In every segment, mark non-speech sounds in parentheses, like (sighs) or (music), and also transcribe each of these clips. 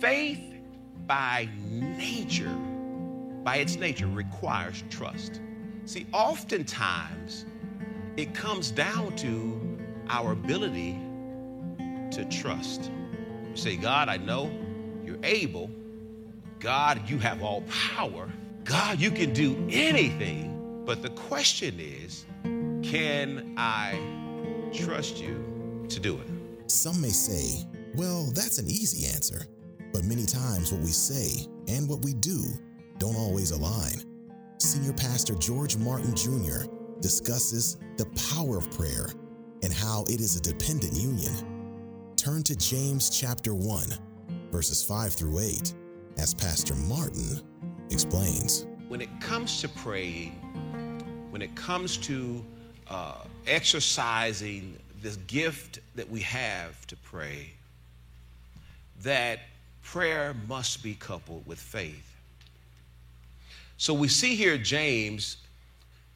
Faith by nature, by its nature, requires trust. See, oftentimes it comes down to our ability to trust. say, God, I know you're able. God, you have all power. God, you can do anything. But the question is, can I trust you to do it? Some may say, well, that's an easy answer. But many times what we say and what we do don't always align. Senior Pastor George Martin Jr. discusses the power of prayer and how it is a dependent union. Turn to James chapter 1, verses 5 through 8, as Pastor Martin explains. When it comes to praying, when it comes to uh, exercising this gift that we have to pray, that prayer must be coupled with faith. So we see here James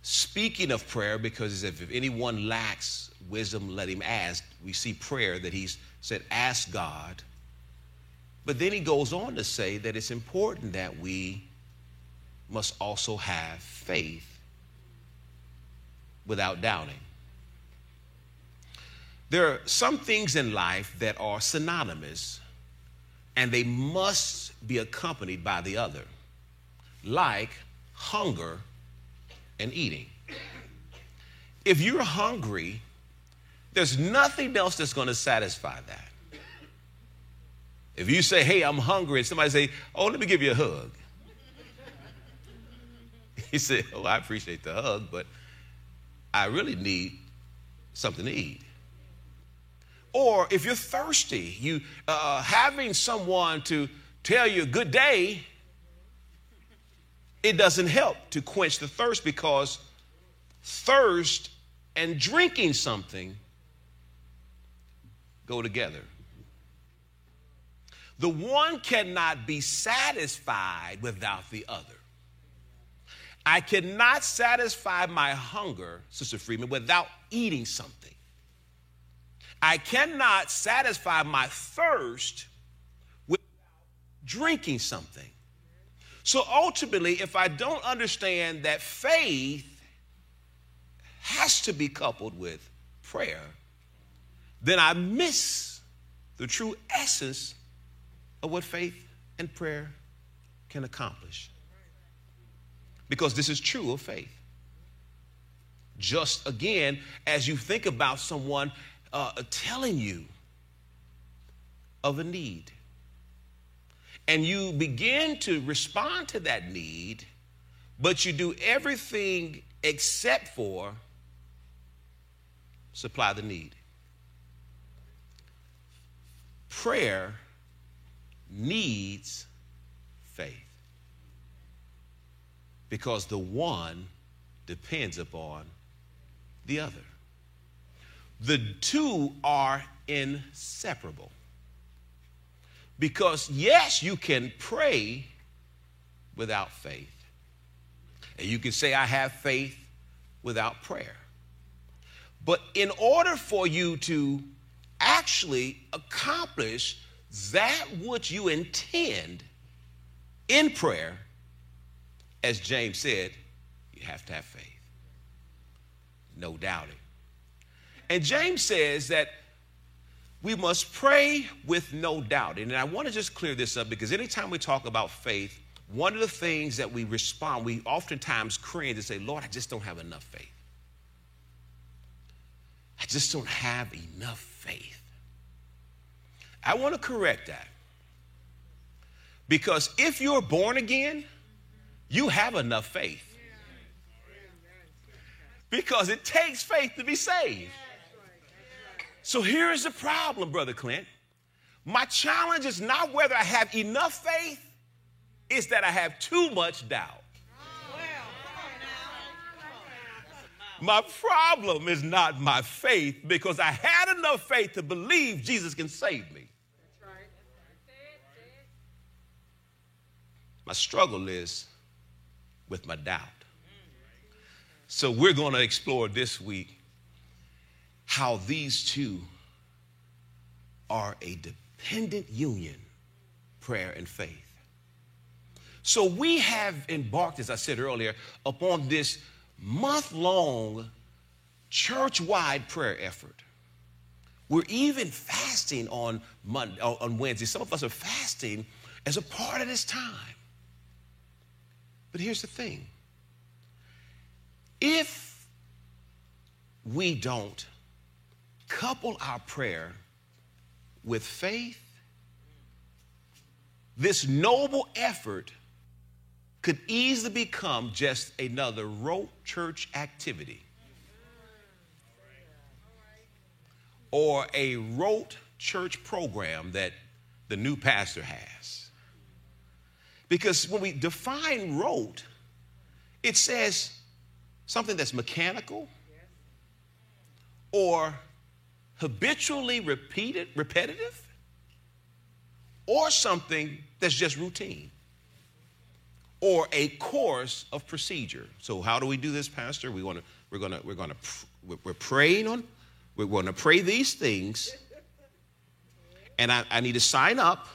speaking of prayer because if anyone lacks wisdom, let him ask. We see prayer that he's said, ask God. But then he goes on to say that it's important that we must also have faith without doubting. There are some things in life that are synonymous and they must be accompanied by the other, like hunger and eating. If you're hungry, there's nothing else that's going to satisfy that. If you say, hey, I'm hungry, and somebody say, oh, let me give you a hug. (laughs) He said, oh, I appreciate the hug, but I really need something to eat. Or if you're thirsty, you uh, having someone to tell you good day, it doesn't help to quench the thirst because thirst and drinking something go together. The one cannot be satisfied without the other. I cannot satisfy my hunger, Sister Freeman, without eating something. I cannot satisfy my thirst without drinking something. So ultimately, if I don't understand that faith has to be coupled with prayer, then I miss the true essence of what faith and prayer can accomplish. Because this is true of faith. Just again, as you think about someone uh, telling you of a need, and you begin to respond to that need, but you do everything except for supply the need. Prayer needs faith because the one depends upon the other. The two are inseparable. Because, yes, you can pray without faith. And you can say, I have faith without prayer. But in order for you to actually accomplish that which you intend in prayer, as James said, you have to have faith. No doubting. And James says that we must pray with no doubting. And I want to just clear this up because anytime we talk about faith, one of the things that we respond, we oftentimes cringe and say, Lord, I just don't have enough faith. I just don't have enough faith. I want to correct that. Because if you're born again, you have enough faith. Because it takes faith to be saved. So here's the problem, Brother Clint. My challenge is not whether I have enough faith, it's that I have too much doubt. My problem is not my faith because I had enough faith to believe Jesus can save me. My struggle is with my doubt. So we're going to explore this week how these two are a dependent union prayer and faith. So we have embarked, as I said earlier, upon this month long church wide prayer effort. We're even fasting on, Monday, uh, on Wednesday. Some of us are fasting as a part of this time. But here's the thing if we don't couple our prayer with faith, this noble effort could easily become just another rote church activity or a rote church program that the new pastor has. Because when we define rote, it says something that's mechanical or habitually repeated, repetitive, or something that's just routine or a course of procedure. So how do we do this, Pastor? We want to we're gonna we're gonna we're praying on we're going to pray these things, and I, I need to sign up.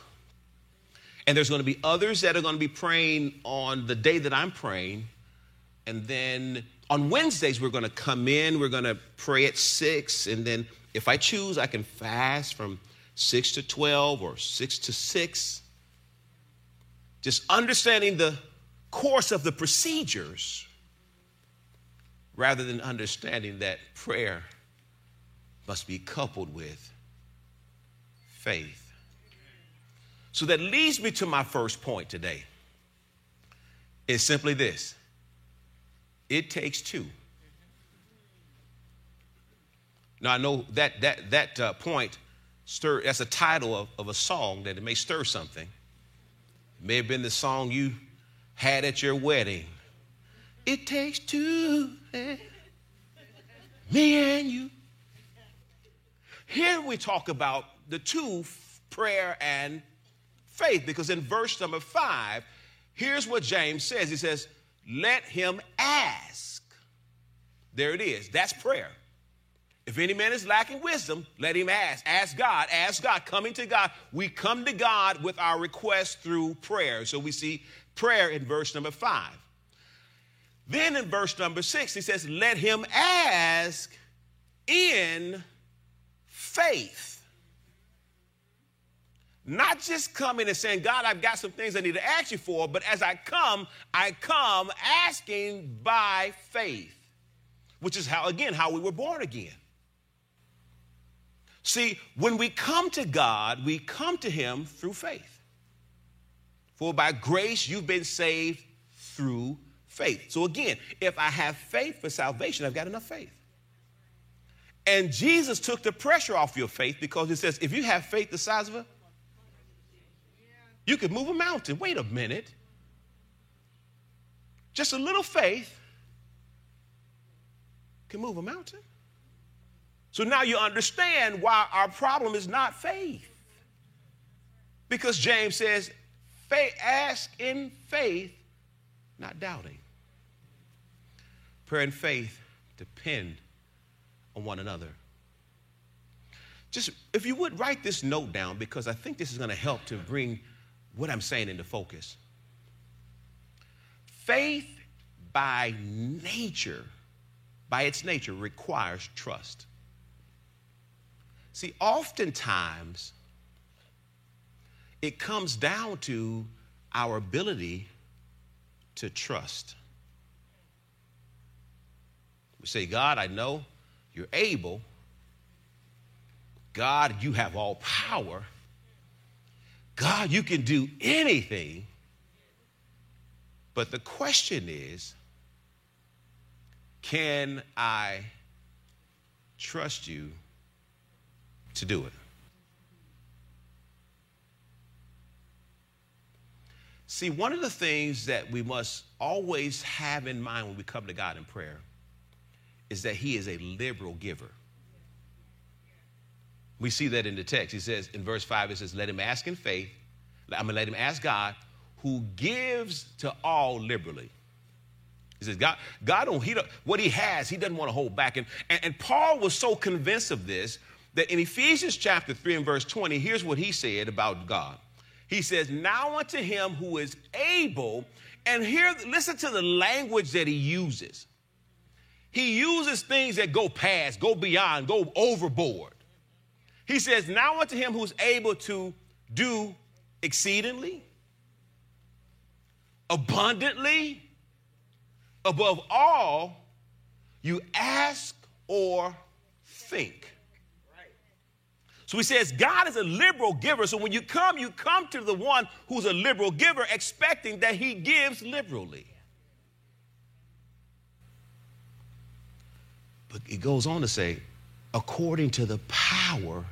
And there's going to be others that are going to be praying on the day that I'm praying, and then on Wednesdays we're going to come in. We're going to pray at six, and then if I choose, I can fast from six to twelve or six to six. Just understanding the course of the procedures rather than understanding that prayer must be coupled with faith. So that leads me to my first point today. It's simply this it takes two. Now I know that that that uh, point stir that's a title of, of a song that it may stir something. It may have been the song you had at your wedding. It takes two, eh? me and you. Here we talk about the two prayer and faith because in verse number five, here's what James says He says, Let him ask. There it is. That's prayer. If any man is lacking wisdom, let him ask. Ask God. Ask God. Coming to God. We come to God with our request through prayer. So we see prayer in verse number five. Then in verse number six, he says, Let him ask in faith. Not just coming and saying, God, I've got some things I need to ask you for, but as I come, I come asking by faith, which is how, again, how we were born again. See, when we come to God, we come to Him through faith. For by grace you've been saved through faith. So again, if I have faith for salvation, I've got enough faith. And Jesus took the pressure off your faith because he says, if you have faith the size of a, you could move a mountain. Wait a minute. Just a little faith can move a mountain. So now you understand why our problem is not faith. Because James says, faith, ask in faith, not doubting. Prayer and faith depend on one another. Just, if you would write this note down, because I think this is going to help to bring what I'm saying into focus. Faith by nature, by its nature, requires trust. See, oftentimes, it comes down to our ability to trust. We say, God, I know you're able. God, you have all power. God, you can do anything. But the question is can I trust you to do it? See, one of the things that we must always have in mind when we come to God in prayer is that He is a liberal giver. We see that in the text. He says in verse 5, it says, Let him ask in faith. I'm going to let him ask God, who gives to all liberally. He says, God, God don't, he don't, what he has, he doesn't want to hold back. And, and, and Paul was so convinced of this that in Ephesians chapter 3 and verse 20, here's what he said about God. He says, Now unto him who is able, and here, listen to the language that he uses. He uses things that go past, go beyond, go overboard. He says, Now unto him who's able to do exceedingly, abundantly, above all you ask or think. So he says God is a liberal giver. So when you come, you come to the one who's a liberal giver, expecting that he gives liberally. But he goes on to say, according to the power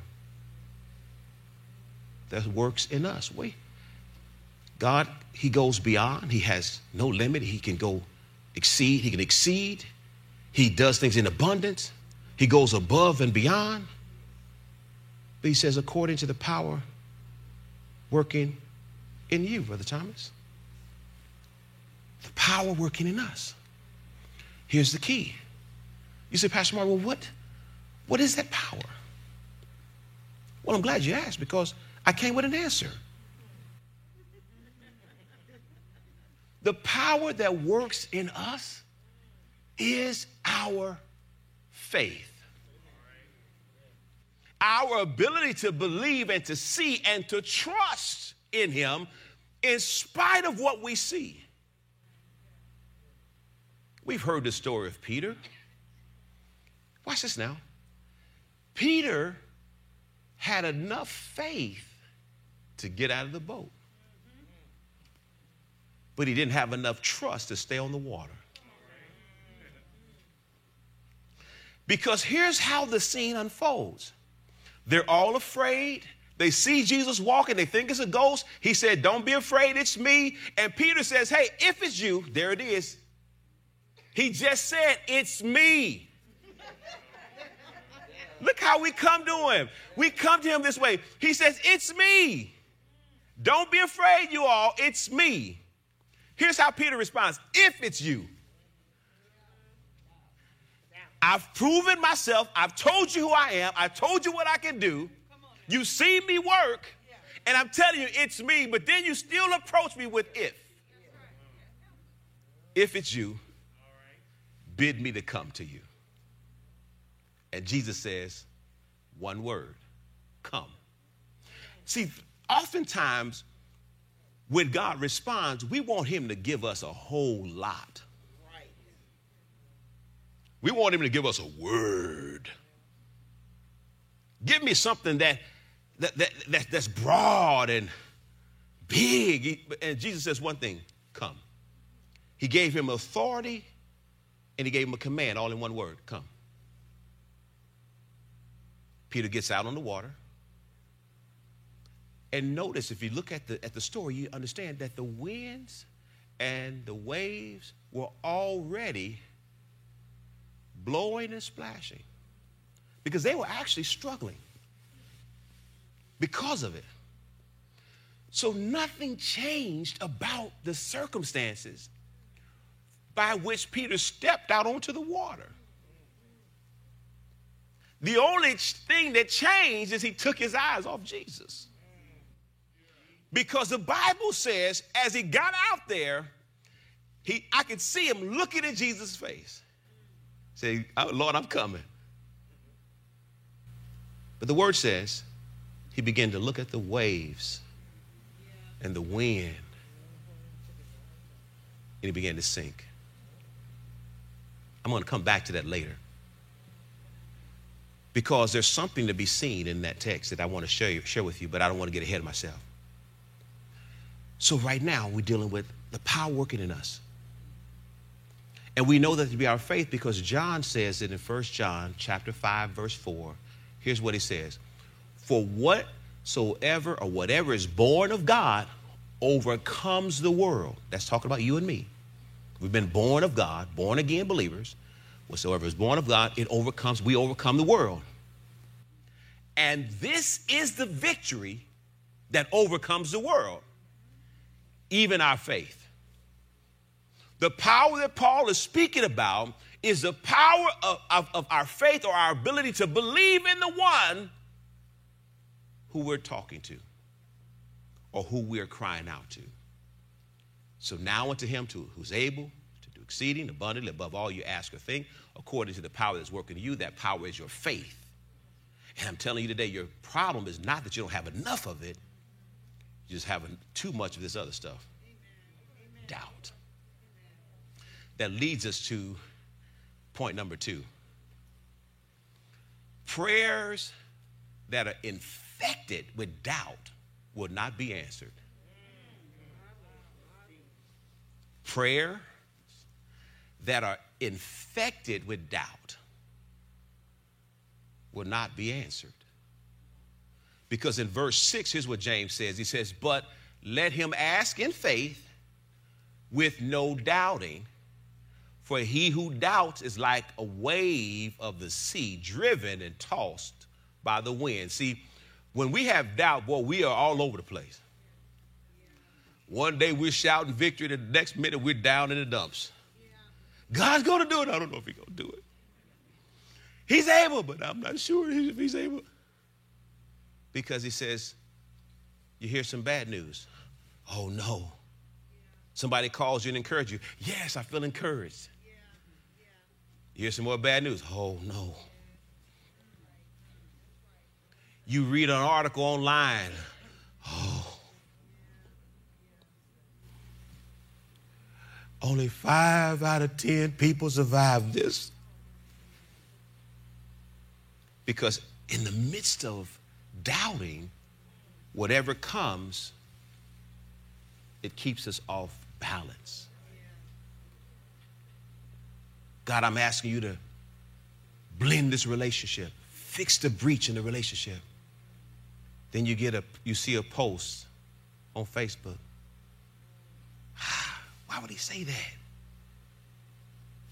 that works in us. Wait. God, he goes beyond. He has no limit. He can go exceed. He can exceed. He does things in abundance. He goes above and beyond. But he says, according to the power working in you, Brother Thomas. The power working in us. Here's the key. You say, Pastor Mark, well, what, what is that power? Well, I'm glad you asked because I came with an answer. The power that works in us is our faith. Our ability to believe and to see and to trust in Him in spite of what we see. We've heard the story of Peter. Watch this now. Peter had enough faith to get out of the boat, but he didn't have enough trust to stay on the water. Because here's how the scene unfolds they're all afraid. They see Jesus walking, they think it's a ghost. He said, Don't be afraid, it's me. And Peter says, Hey, if it's you, there it is. He just said, It's me. Look how we come to him. We come to him this way. He says, It's me. Don't be afraid, you all. It's me. Here's how Peter responds If it's you. I've proven myself. I've told you who I am. I told you what I can do. You see me work, and I'm telling you it's me, but then you still approach me with if. If it's you, bid me to come to you. And Jesus says, one word come. See, oftentimes when God responds, we want Him to give us a whole lot. We want him to give us a word. Give me something that, that, that, that that's broad and big. And Jesus says one thing come. He gave him authority and he gave him a command all in one word come. Peter gets out on the water. And notice, if you look at the, at the story, you understand that the winds and the waves were already blowing and splashing because they were actually struggling because of it. So nothing changed about the circumstances by which Peter stepped out onto the water. The only thing that changed is he took his eyes off Jesus. Because the Bible says, as he got out there, he, I could see him looking at Jesus' face. Say, oh, Lord, I'm coming. But the word says he began to look at the waves and the wind, and he began to sink. I'm going to come back to that later. Because there's something to be seen in that text that I want to share, you, share with you, but I don't want to get ahead of myself. So, right now, we're dealing with the power working in us. And we know that to be our faith because John says it in 1 John chapter 5 verse 4. Here's what he says. For whatsoever or whatever is born of God overcomes the world. That's talking about you and me. We've been born of God, born again believers. Whatsoever is born of God, it overcomes, we overcome the world. And this is the victory that overcomes the world, even our faith. The power that Paul is speaking about is the power of, of, of, our faith or our ability to believe in the one who we're talking to or who we're crying out to. So now unto him to, who's able to do exceeding abundantly above all you ask or think, according to the power that's working in you, that power is your faith. And I'm telling you today, your problem is not that you don't have enough of it, you just have too much of this other stuff. Amen. Doubt. That leads us to point number two prayers that are infected with doubt will not be answered. Prayer that are infected with doubt will not be answered. Because in verse 6, here's what James says He says, But let him ask in faith with no doubting. For he who doubts is like a wave of the sea, driven and tossed by the wind. See, when we have doubt, boy, we are all over the place. One day we're shouting victory, the next minute we're down in the dumps. God's going to do it. I don't know if he's going to do it. He's able, but I'm not sure if he's able. Because he says, you hear some bad news. Oh no. Somebody calls you and encourages you. Yes, I feel encouraged. Hear some more bad news. Oh no. You read an article online. Oh. Only five out of ten people survive this. Because in the midst of doubting, whatever comes, it keeps us off balance. God, I'm asking you to blend this relationship, fix the breach in the relationship. Then you get a you see a post on Facebook. (sighs) Why would he say that?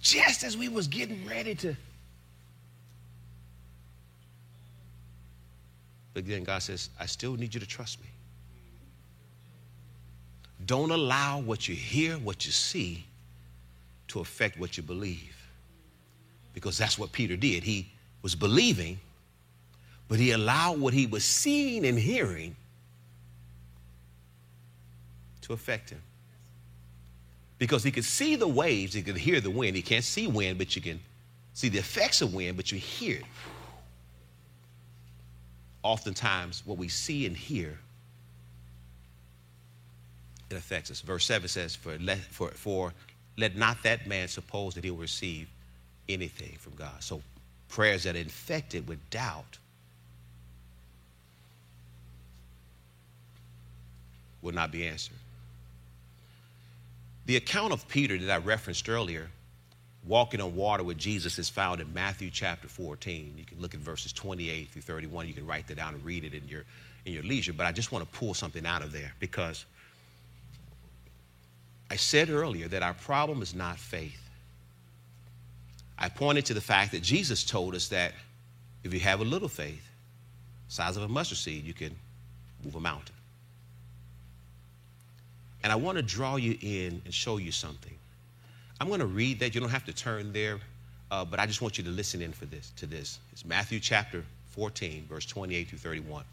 Just as we was getting ready to But then God says, I still need you to trust me. Don't allow what you hear, what you see, to affect what you believe. Because that's what Peter did. He was believing, but he allowed what he was seeing and hearing to affect him. Because he could see the waves, he could hear the wind. He can't see wind, but you can see the effects of wind, but you hear it oftentimes what we see and hear it affects us. Verse 7 says, for let, for, for let not that man suppose that he will receive anything from God. So prayers that are infected with doubt will not be answered. The account of Peter that I referenced earlier walking on water with Jesus is found in Matthew chapter 14. You can look at verses 28 through 31. You can write that down and read it in your, in your leisure. But I just want to pull something out of there because I said earlier that our problem is not faith. I pointed to the fact that Jesus told us that if you have a little faith, size of a mustard seed, you can move a mountain. And I want to draw you in and show you something. I'm going to read that. You don't have to turn there, uh, but I just want you to listen in for this. To this, it's Matthew chapter 14, verse 28 through 31.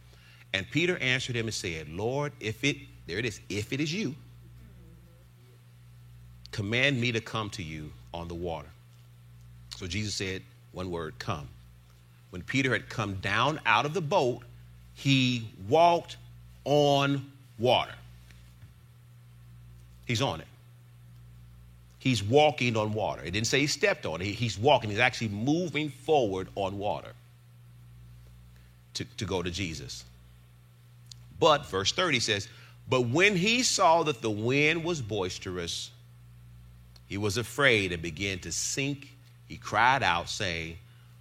And Peter answered him and said, Lord, if it there it is, if it is you, command me to come to you on the water. So Jesus said, one word, come. When Peter had come down out of the boat, he walked on water. He's on it. He's walking on water. It didn't say he stepped on it. He's walking. He's actually moving forward on water to, to go to Jesus. But, verse 30 says, But when he saw that the wind was boisterous, he was afraid and began to sink. He cried out, saying,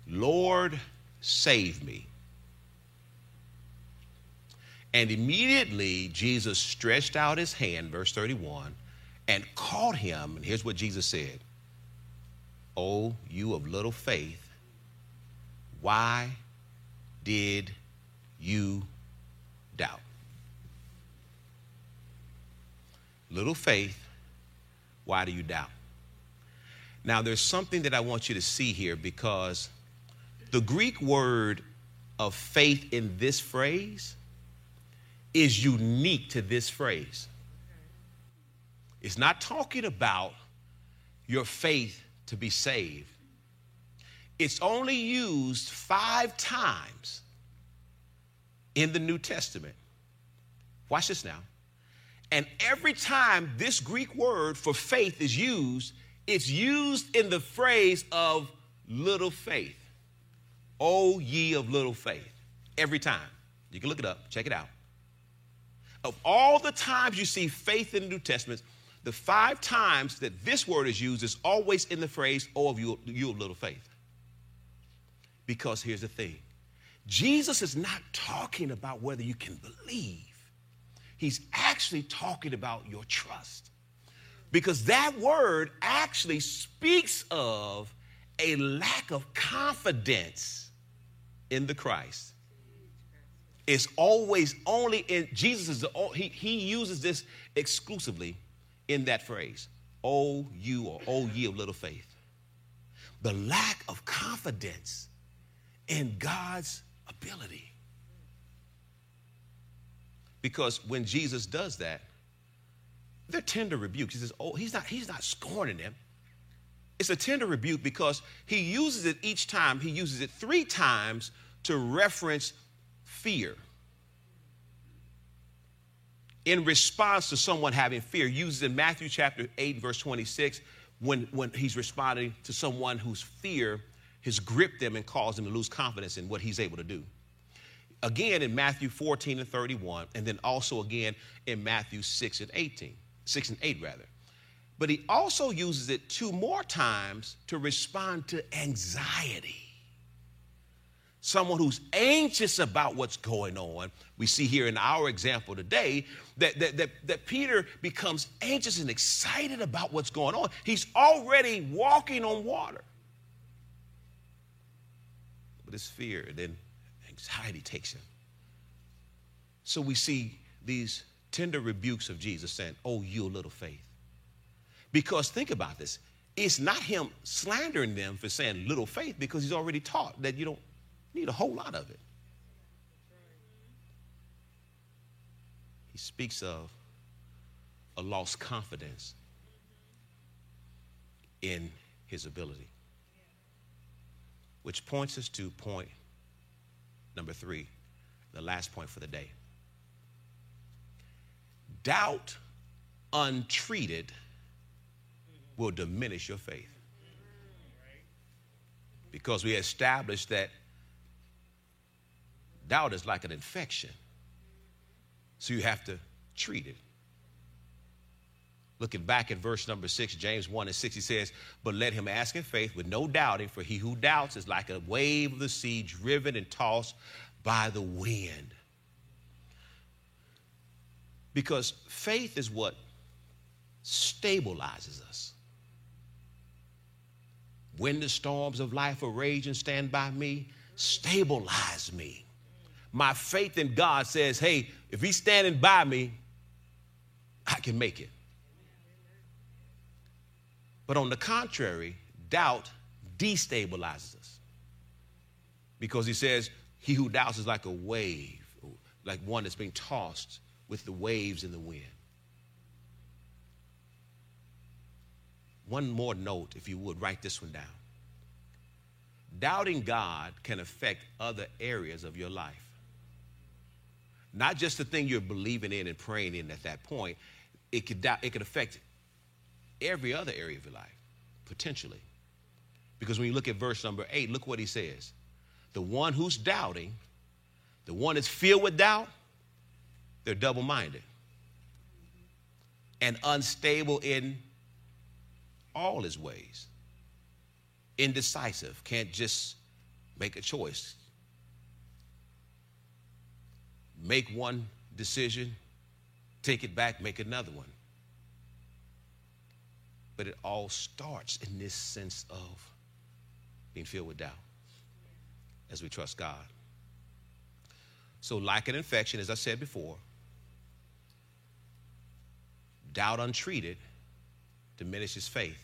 Lord, save me. And immediately Jesus stretched out his hand, verse 31, and caught him. And here's what Jesus said Oh, you of little faith, why did you doubt? Little faith, why do you doubt? Now, there's something that I want you to see here because the Greek word of faith in this phrase is unique to this phrase. It's not talking about your faith to be saved. It's only used five times in the New Testament. Watch this now. And every time this Greek word for faith is used, it's used in the phrase of little faith. O ye of little faith. Every time. You can look it up, check it out. Of all the times you see faith in the New Testament, the five times that this word is used is always in the phrase, "Oh, of you, you of little faith." Because here's the thing Jesus is not talking about whether you can believe, he's actually talking about your trust. Because that word actually speaks of a lack of confidence in the Christ. It's always only in Jesus is the he, he uses this exclusively in that phrase. Oh you or oh ye of little faith. The lack of confidence in God's ability. Because when Jesus does that, they're tender rebukes. He says, Oh, he's not, he's not scorning them. It's a tender rebuke because he uses it each time. He uses it three times to reference fear. In response to someone having fear, uses in Matthew chapter 8, verse 26, when, when he's responding to someone whose fear has gripped them and caused them to lose confidence in what he's able to do. Again in Matthew 14 and 31, and then also again in Matthew 6 and 18, 6 and 8 rather. But he also uses it two more times to respond to anxiety. Someone who's anxious about what's going on. We see here in our example today that, that, that, that Peter becomes anxious and excited about what's going on. He's already walking on water but it's fear. And then anxiety takes him. So we see these tender rebukes of Jesus saying, Oh, you little faith. Because think about this. It's not him slandering them for saying little faith because he's already taught that you don't need a whole lot of it. He speaks of a lost confidence in his ability. Which points us to point number three, the last point for the day. Doubt untreated will diminish your faith. Because we established that doubt is like an infection. So you have to treat it. Looking back at verse number six, James 1 and 6, he says, But let him ask in faith with no doubting, for he who doubts is like a wave of the sea driven and tossed by the wind. Because faith is what stabilizes us. When the storms of life are raging, stand by me, stabilize me. My faith in God says, hey, if he's standing by me, I can make it. But on the contrary, doubt destabilizes us. Because he says, he who doubts is like a wave, like one that's being tossed with the waves and the wind. One more note, if you would, write this one down. Doubting God can affect other areas of your life. Not just the thing you're believing in and praying in at that point, it could, it could affect every other area of your life, potentially. Because when you look at verse number eight, look what he says. The one who's doubting, the one that's filled with doubt, they're double minded and unstable in all his ways. Indecisive, can't just make a choice. Make one decision, take it back, make another one but it all starts in this sense of being filled with doubt as we trust God. So, like an infection, as I said before, doubt untreated diminishes faith.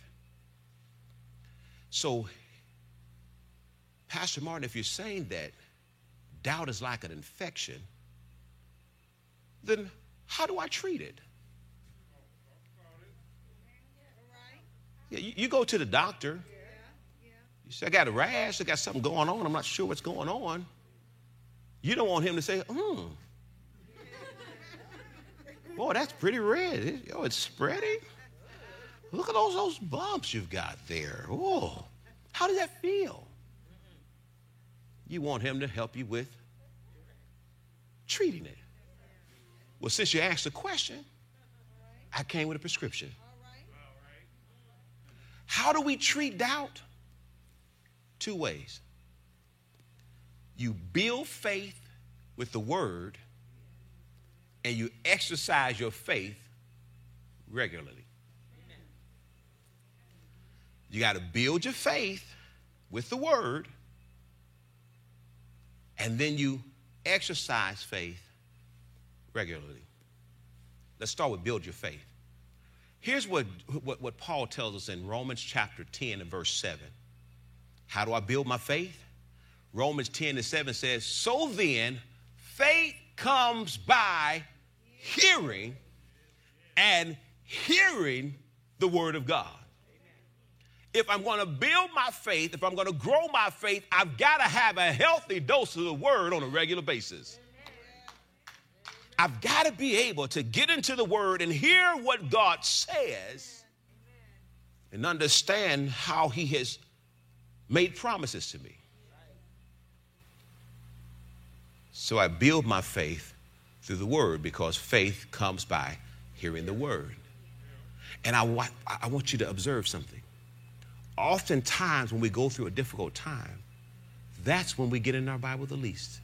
So, Pastor Martin, if you're saying that doubt is like an infection, then how do I treat it? Yeah, you, you go to the doctor. You say, I got a rash, I got something going on, I'm not sure what's going on. You don't want him to say, hmm. Boy, that's pretty red. oh, it's spreading. Look at those, those bumps you've got there. Oh, how does that feel? You want him to help you with treating it. Well, since you asked the question, I came with a prescription. How do we treat doubt? Two ways. You build faith with the word, and you exercise your faith regularly. You got to build your faith with the word, and then you exercise faith regularly. Let's start with build your faith. Here's what, what, what, Paul tells us in Romans chapter 10 and verse 7. How do I build my faith? Romans 10 and 7 says, So then, faith comes by hearing, and hearing the word of God. If I'm going to build my faith, if I'm going to grow my faith, I've got to have a healthy dose of the word on a regular basis. I've got to be able to get into the Word and hear what God says and understand how He has made promises to me. So I build my faith through the Word because faith comes by hearing the Word. And I want, I want you to observe something. Oftentimes, when we go through a difficult time, that's when we get in our Bible the least.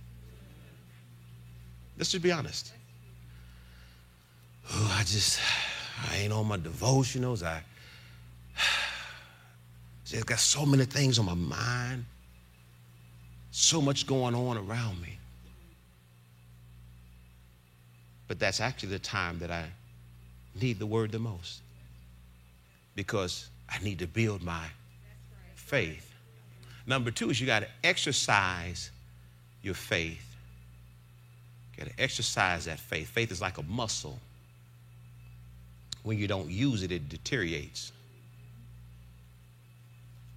Let's just be honest oh, I just, I ain't on my devotionals. I (sighs) just got so many things on my mind, so much going on around me. But that's actually the time that I need the word the most because I need to build my faith. Number two is you got to exercise your faith. You got to exercise that faith. Faith is like a muscle when you don't use it, it deteriorates.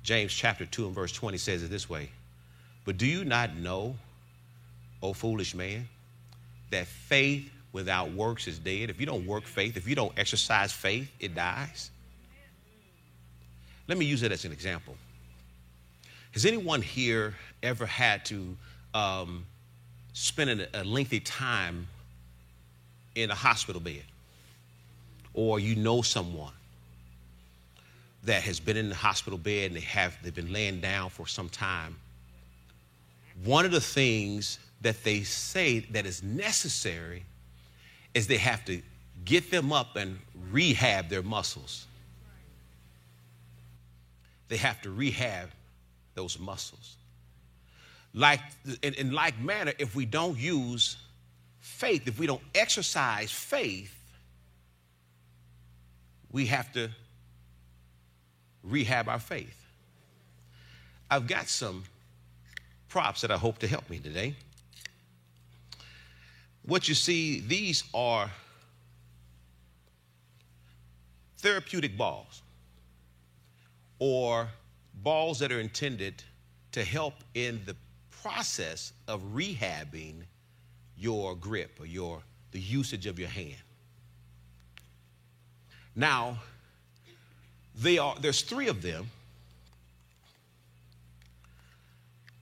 James chapter 2 and verse 20 says it this way But do you not know, O foolish man, that faith without works is dead? If you don't work faith, if you don't exercise faith, it dies. Let me use it as an example. Has anyone here ever had to um, spend a lengthy time in a hospital bed? or you know someone that has been in the hospital bed and they have they've been laying down for some time one of the things that they say that is necessary is they have to get them up and rehab their muscles they have to rehab those muscles like in, in like manner if we don't use faith if we don't exercise faith we have to rehab our faith. I've got some props that I hope to help me today. What you see, these are therapeutic balls or balls that are intended to help in the process of rehabbing your grip or your the usage of your hand. Now, they are, there's three of them,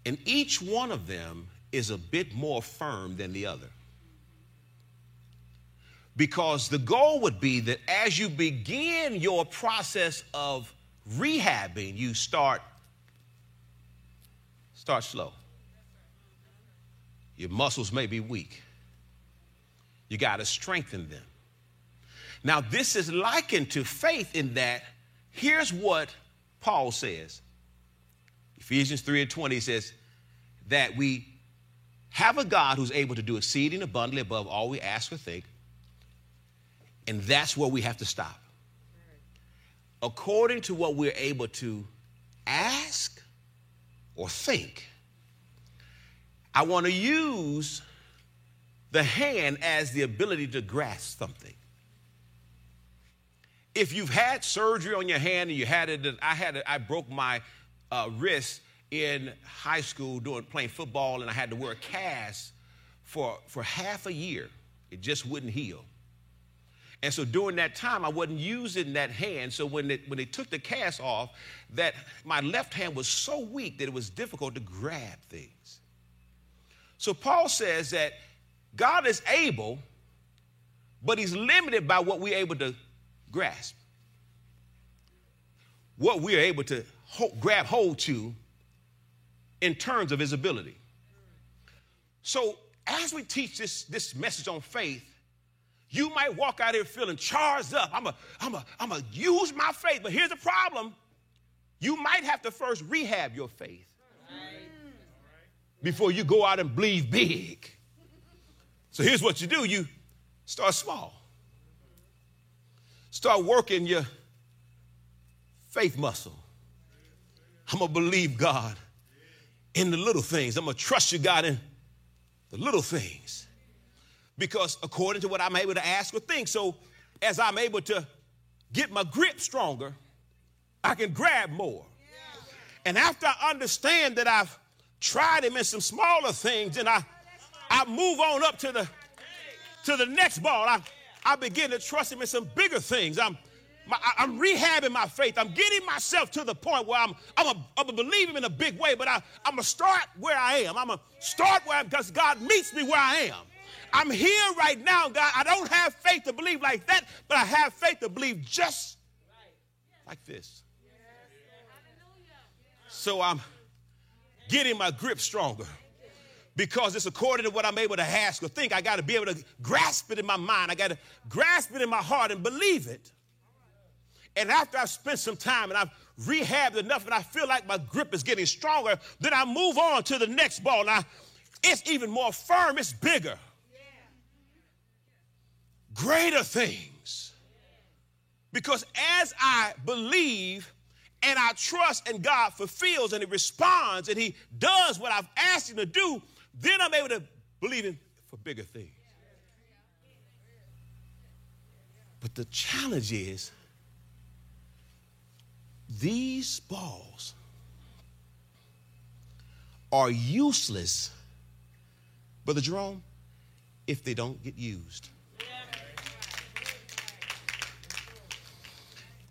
and each one of them is a bit more firm than the other. Because the goal would be that as you begin your process of rehabbing, you start start slow. Your muscles may be weak. You got to strengthen them. Now, this is likened to faith in that here's what Paul says Ephesians 3 and 20 says that we have a God who's able to do exceeding abundantly above all we ask or think, and that's where we have to stop. According to what we're able to ask or think, I want to use the hand as the ability to grasp something. If you've had surgery on your hand and you had it, I had it, I broke my uh, wrist in high school doing playing football, and I had to wear a cast for, for half a year. It just wouldn't heal. And so during that time, I wasn't using that hand. So when they, when they took the cast off, that my left hand was so weak that it was difficult to grab things. So Paul says that God is able, but he's limited by what we're able to grasp. What we're able to hold, grab hold to in terms of his ability. So as we teach this, this message on faith, you might walk out here feeling charged up. I'm a, I'm a, I'm a use my faith. But here's the problem. You might have to first rehab your faith before you go out and believe big. So here's what you do. You start small. Start working your faith muscle. I'm going to believe God in the little things. I'm going to trust you, God, in the little things. Because according to what I'm able to ask or think, so as I'm able to get my grip stronger, I can grab more. And after I understand that I've tried him in some smaller things, and I, I move on up to the to the next ball. I, I begin to trust him in some bigger things. I'm my, I'm rehabbing my faith. I'm getting myself to the point where I'm, I'm, a, I'm a believe him in a big way, but I, I'm going to start where I am. I'm going to start where I'm, because God meets me where I am. I'm here right now, God. I don't have faith to believe like that, but I have faith to believe just like this. So I'm getting my grip stronger because it's according to what I'm able to ask or think. I got to be able to grasp it in my mind. I got to grasp it in my heart and believe it. And after I've spent some time and I've rehabbed enough and I feel like my grip is getting stronger, then I move on to the next ball. Now, it's even more firm, it's bigger. Greater things. Because as I believe and I trust and God fulfills and He responds and He does what I've asked Him to do, then I'm able to believe Him for bigger things. But the challenge is, these balls are useless, Brother Jerome, if they don't get used.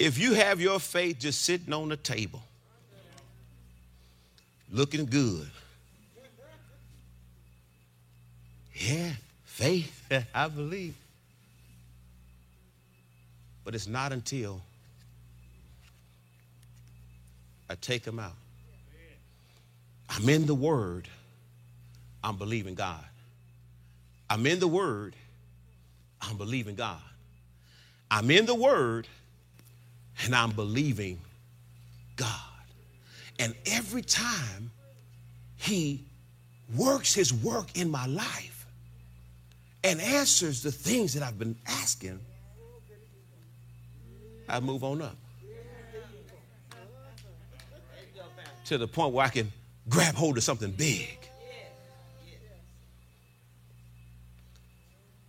If you have your faith just sitting on the table, looking good, yeah, faith, (laughs) I believe. But it's not until I take them out. I'm in the Word. I'm believing God. I'm in the Word. I'm believing God. I'm in the Word and I'm believing God. And every time He works His work in my life and answers the things that I've been asking, I move on up. to the point where I can grab hold of something big.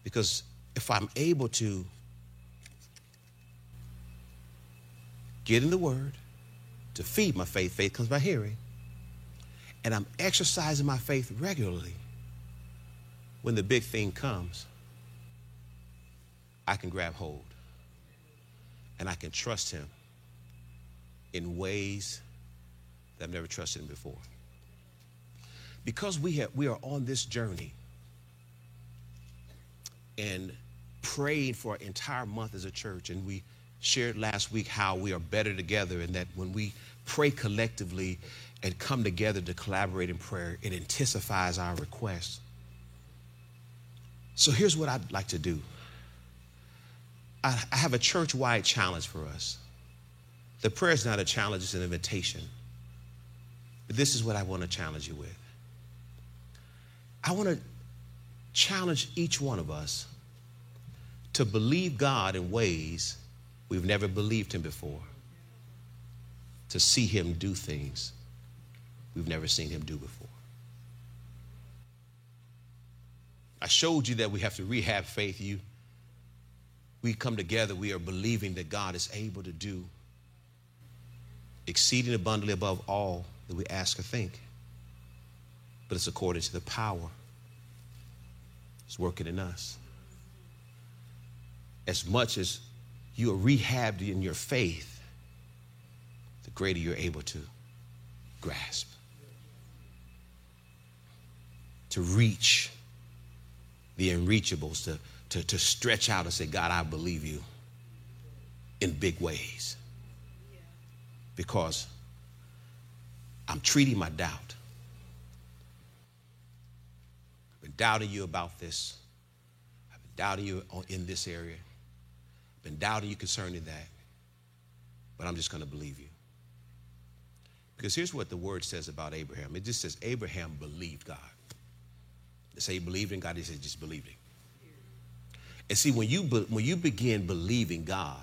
Because if I'm able to get in the Word to feed my faith, faith comes by hearing, and I'm exercising my faith regularly, when the big thing comes, I can grab hold. And I can trust Him in ways that I've never trusted him before. Because we, have, we are on this journey and praying for an entire month as a church, and we shared last week how we are better together, and that when we pray collectively and come together to collaborate in prayer, it intensifies our requests. So here's what I'd like to do I, I have a church wide challenge for us. The prayer is not a challenge, it's an invitation. But this is what I want to challenge you with. I want to challenge each one of us to believe God in ways we've never believed Him before, to see Him do things we've never seen Him do before. I showed you that we have to rehab faith. You, we come together, we are believing that God is able to do exceeding abundantly above all that we ask or think. But it's according to the power that's working in us. As much as you are rehabbed in your faith, the greater you're able to grasp, to reach the unreachables, to, to, to stretch out and say, God, I believe you in big ways. Because I'm treating my doubt. I've been doubting you about this. I've been doubting you in this area. Been doubting you concerning that. But I'm just going to believe you. Because here's what the word says about Abraham it just says, Abraham believed God. They say he believed in God, he says, just believed him. And see, when you, when you begin believing God,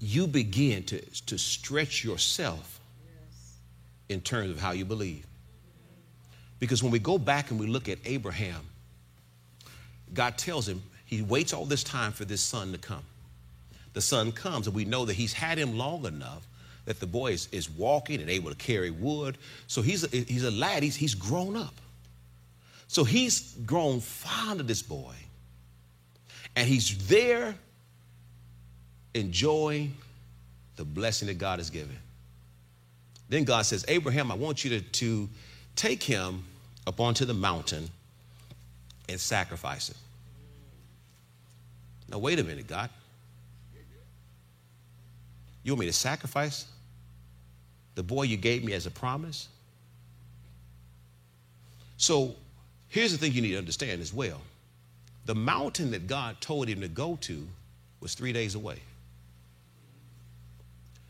you begin to, to stretch yourself in terms of how you believe. Because when we go back and we look at Abraham, God tells him, he waits all this time for this son to come. The son comes, and we know that he's had him long enough that the boy is, is walking and able to carry wood. So he's a, he's a lad, he's, he's grown up. So he's grown fond of this boy, and he's there enjoying the blessing that God has given. Then God says, Abraham, I want you to, to take him up onto the mountain and sacrifice him. Now, wait a minute, God. You want me to sacrifice the boy you gave me as a promise? So, here's the thing you need to understand as well the mountain that God told him to go to was three days away.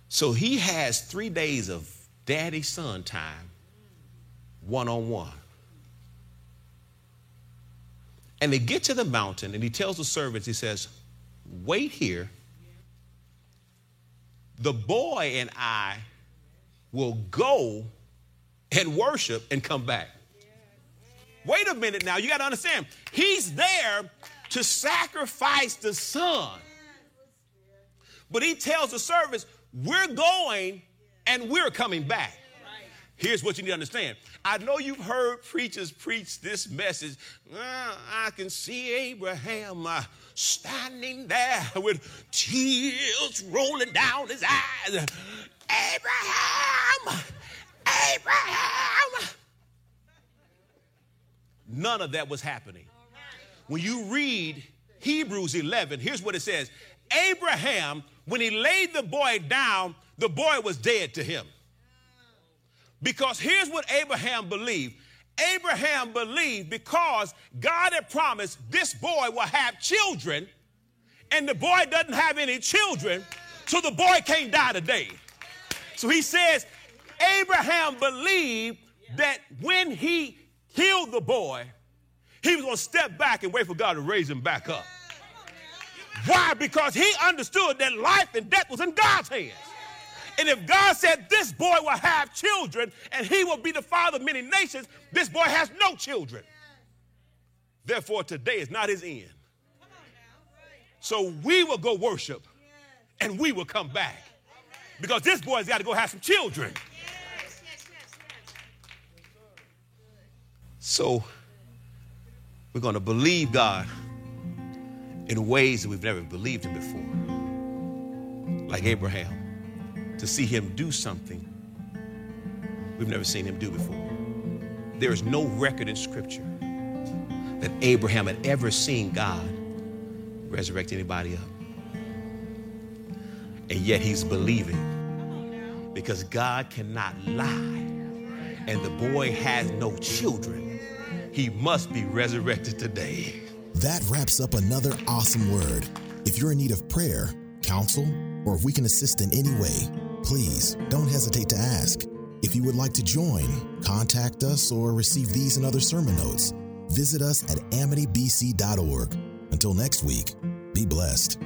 So he has three days of daddy son time, one on one. And they get to the mountain, and he tells the servants, he says, Wait here. The boy and I will go and worship and come back. Wait a minute now, you got to understand. He's there to sacrifice the son. But he tells the servants, we're going and we're coming back. Here's what you need to understand. I know you've heard preachers preach this message. I can see Abraham uh, standing there with tears rolling down his eyes. Abraham! Abraham! None of that was happening. When you read Hebrews 11, here's what it says Abraham when he laid the boy down, the boy was dead to him. Because here's what Abraham believed Abraham believed because God had promised this boy will have children, and the boy doesn't have any children, so the boy can't die today. So he says, Abraham believed that when he killed the boy, he was going to step back and wait for God to raise him back up. Why? Because he understood that life and death was in God's hands. And if God said this boy will have children and he will be the father of many nations, this boy has no children. Therefore, today is not his end. So we will go worship and we will come back because this boy's got to go have some children. So we're going to believe God in ways that we've never believed him before. Like Abraham, to see him do something we've never seen him do before. There is no record in Scripture that Abraham had ever seen God resurrect anybody up. And yet he's believing because God cannot lie. And the boy has no children. He must be resurrected today. That wraps up another awesome word. If you're in need of prayer, counsel, or if we can assist in any way, please don't hesitate to ask. If you would like to join, contact us, or receive these and other sermon notes, visit us at amitybc.org. Until next week, be blessed.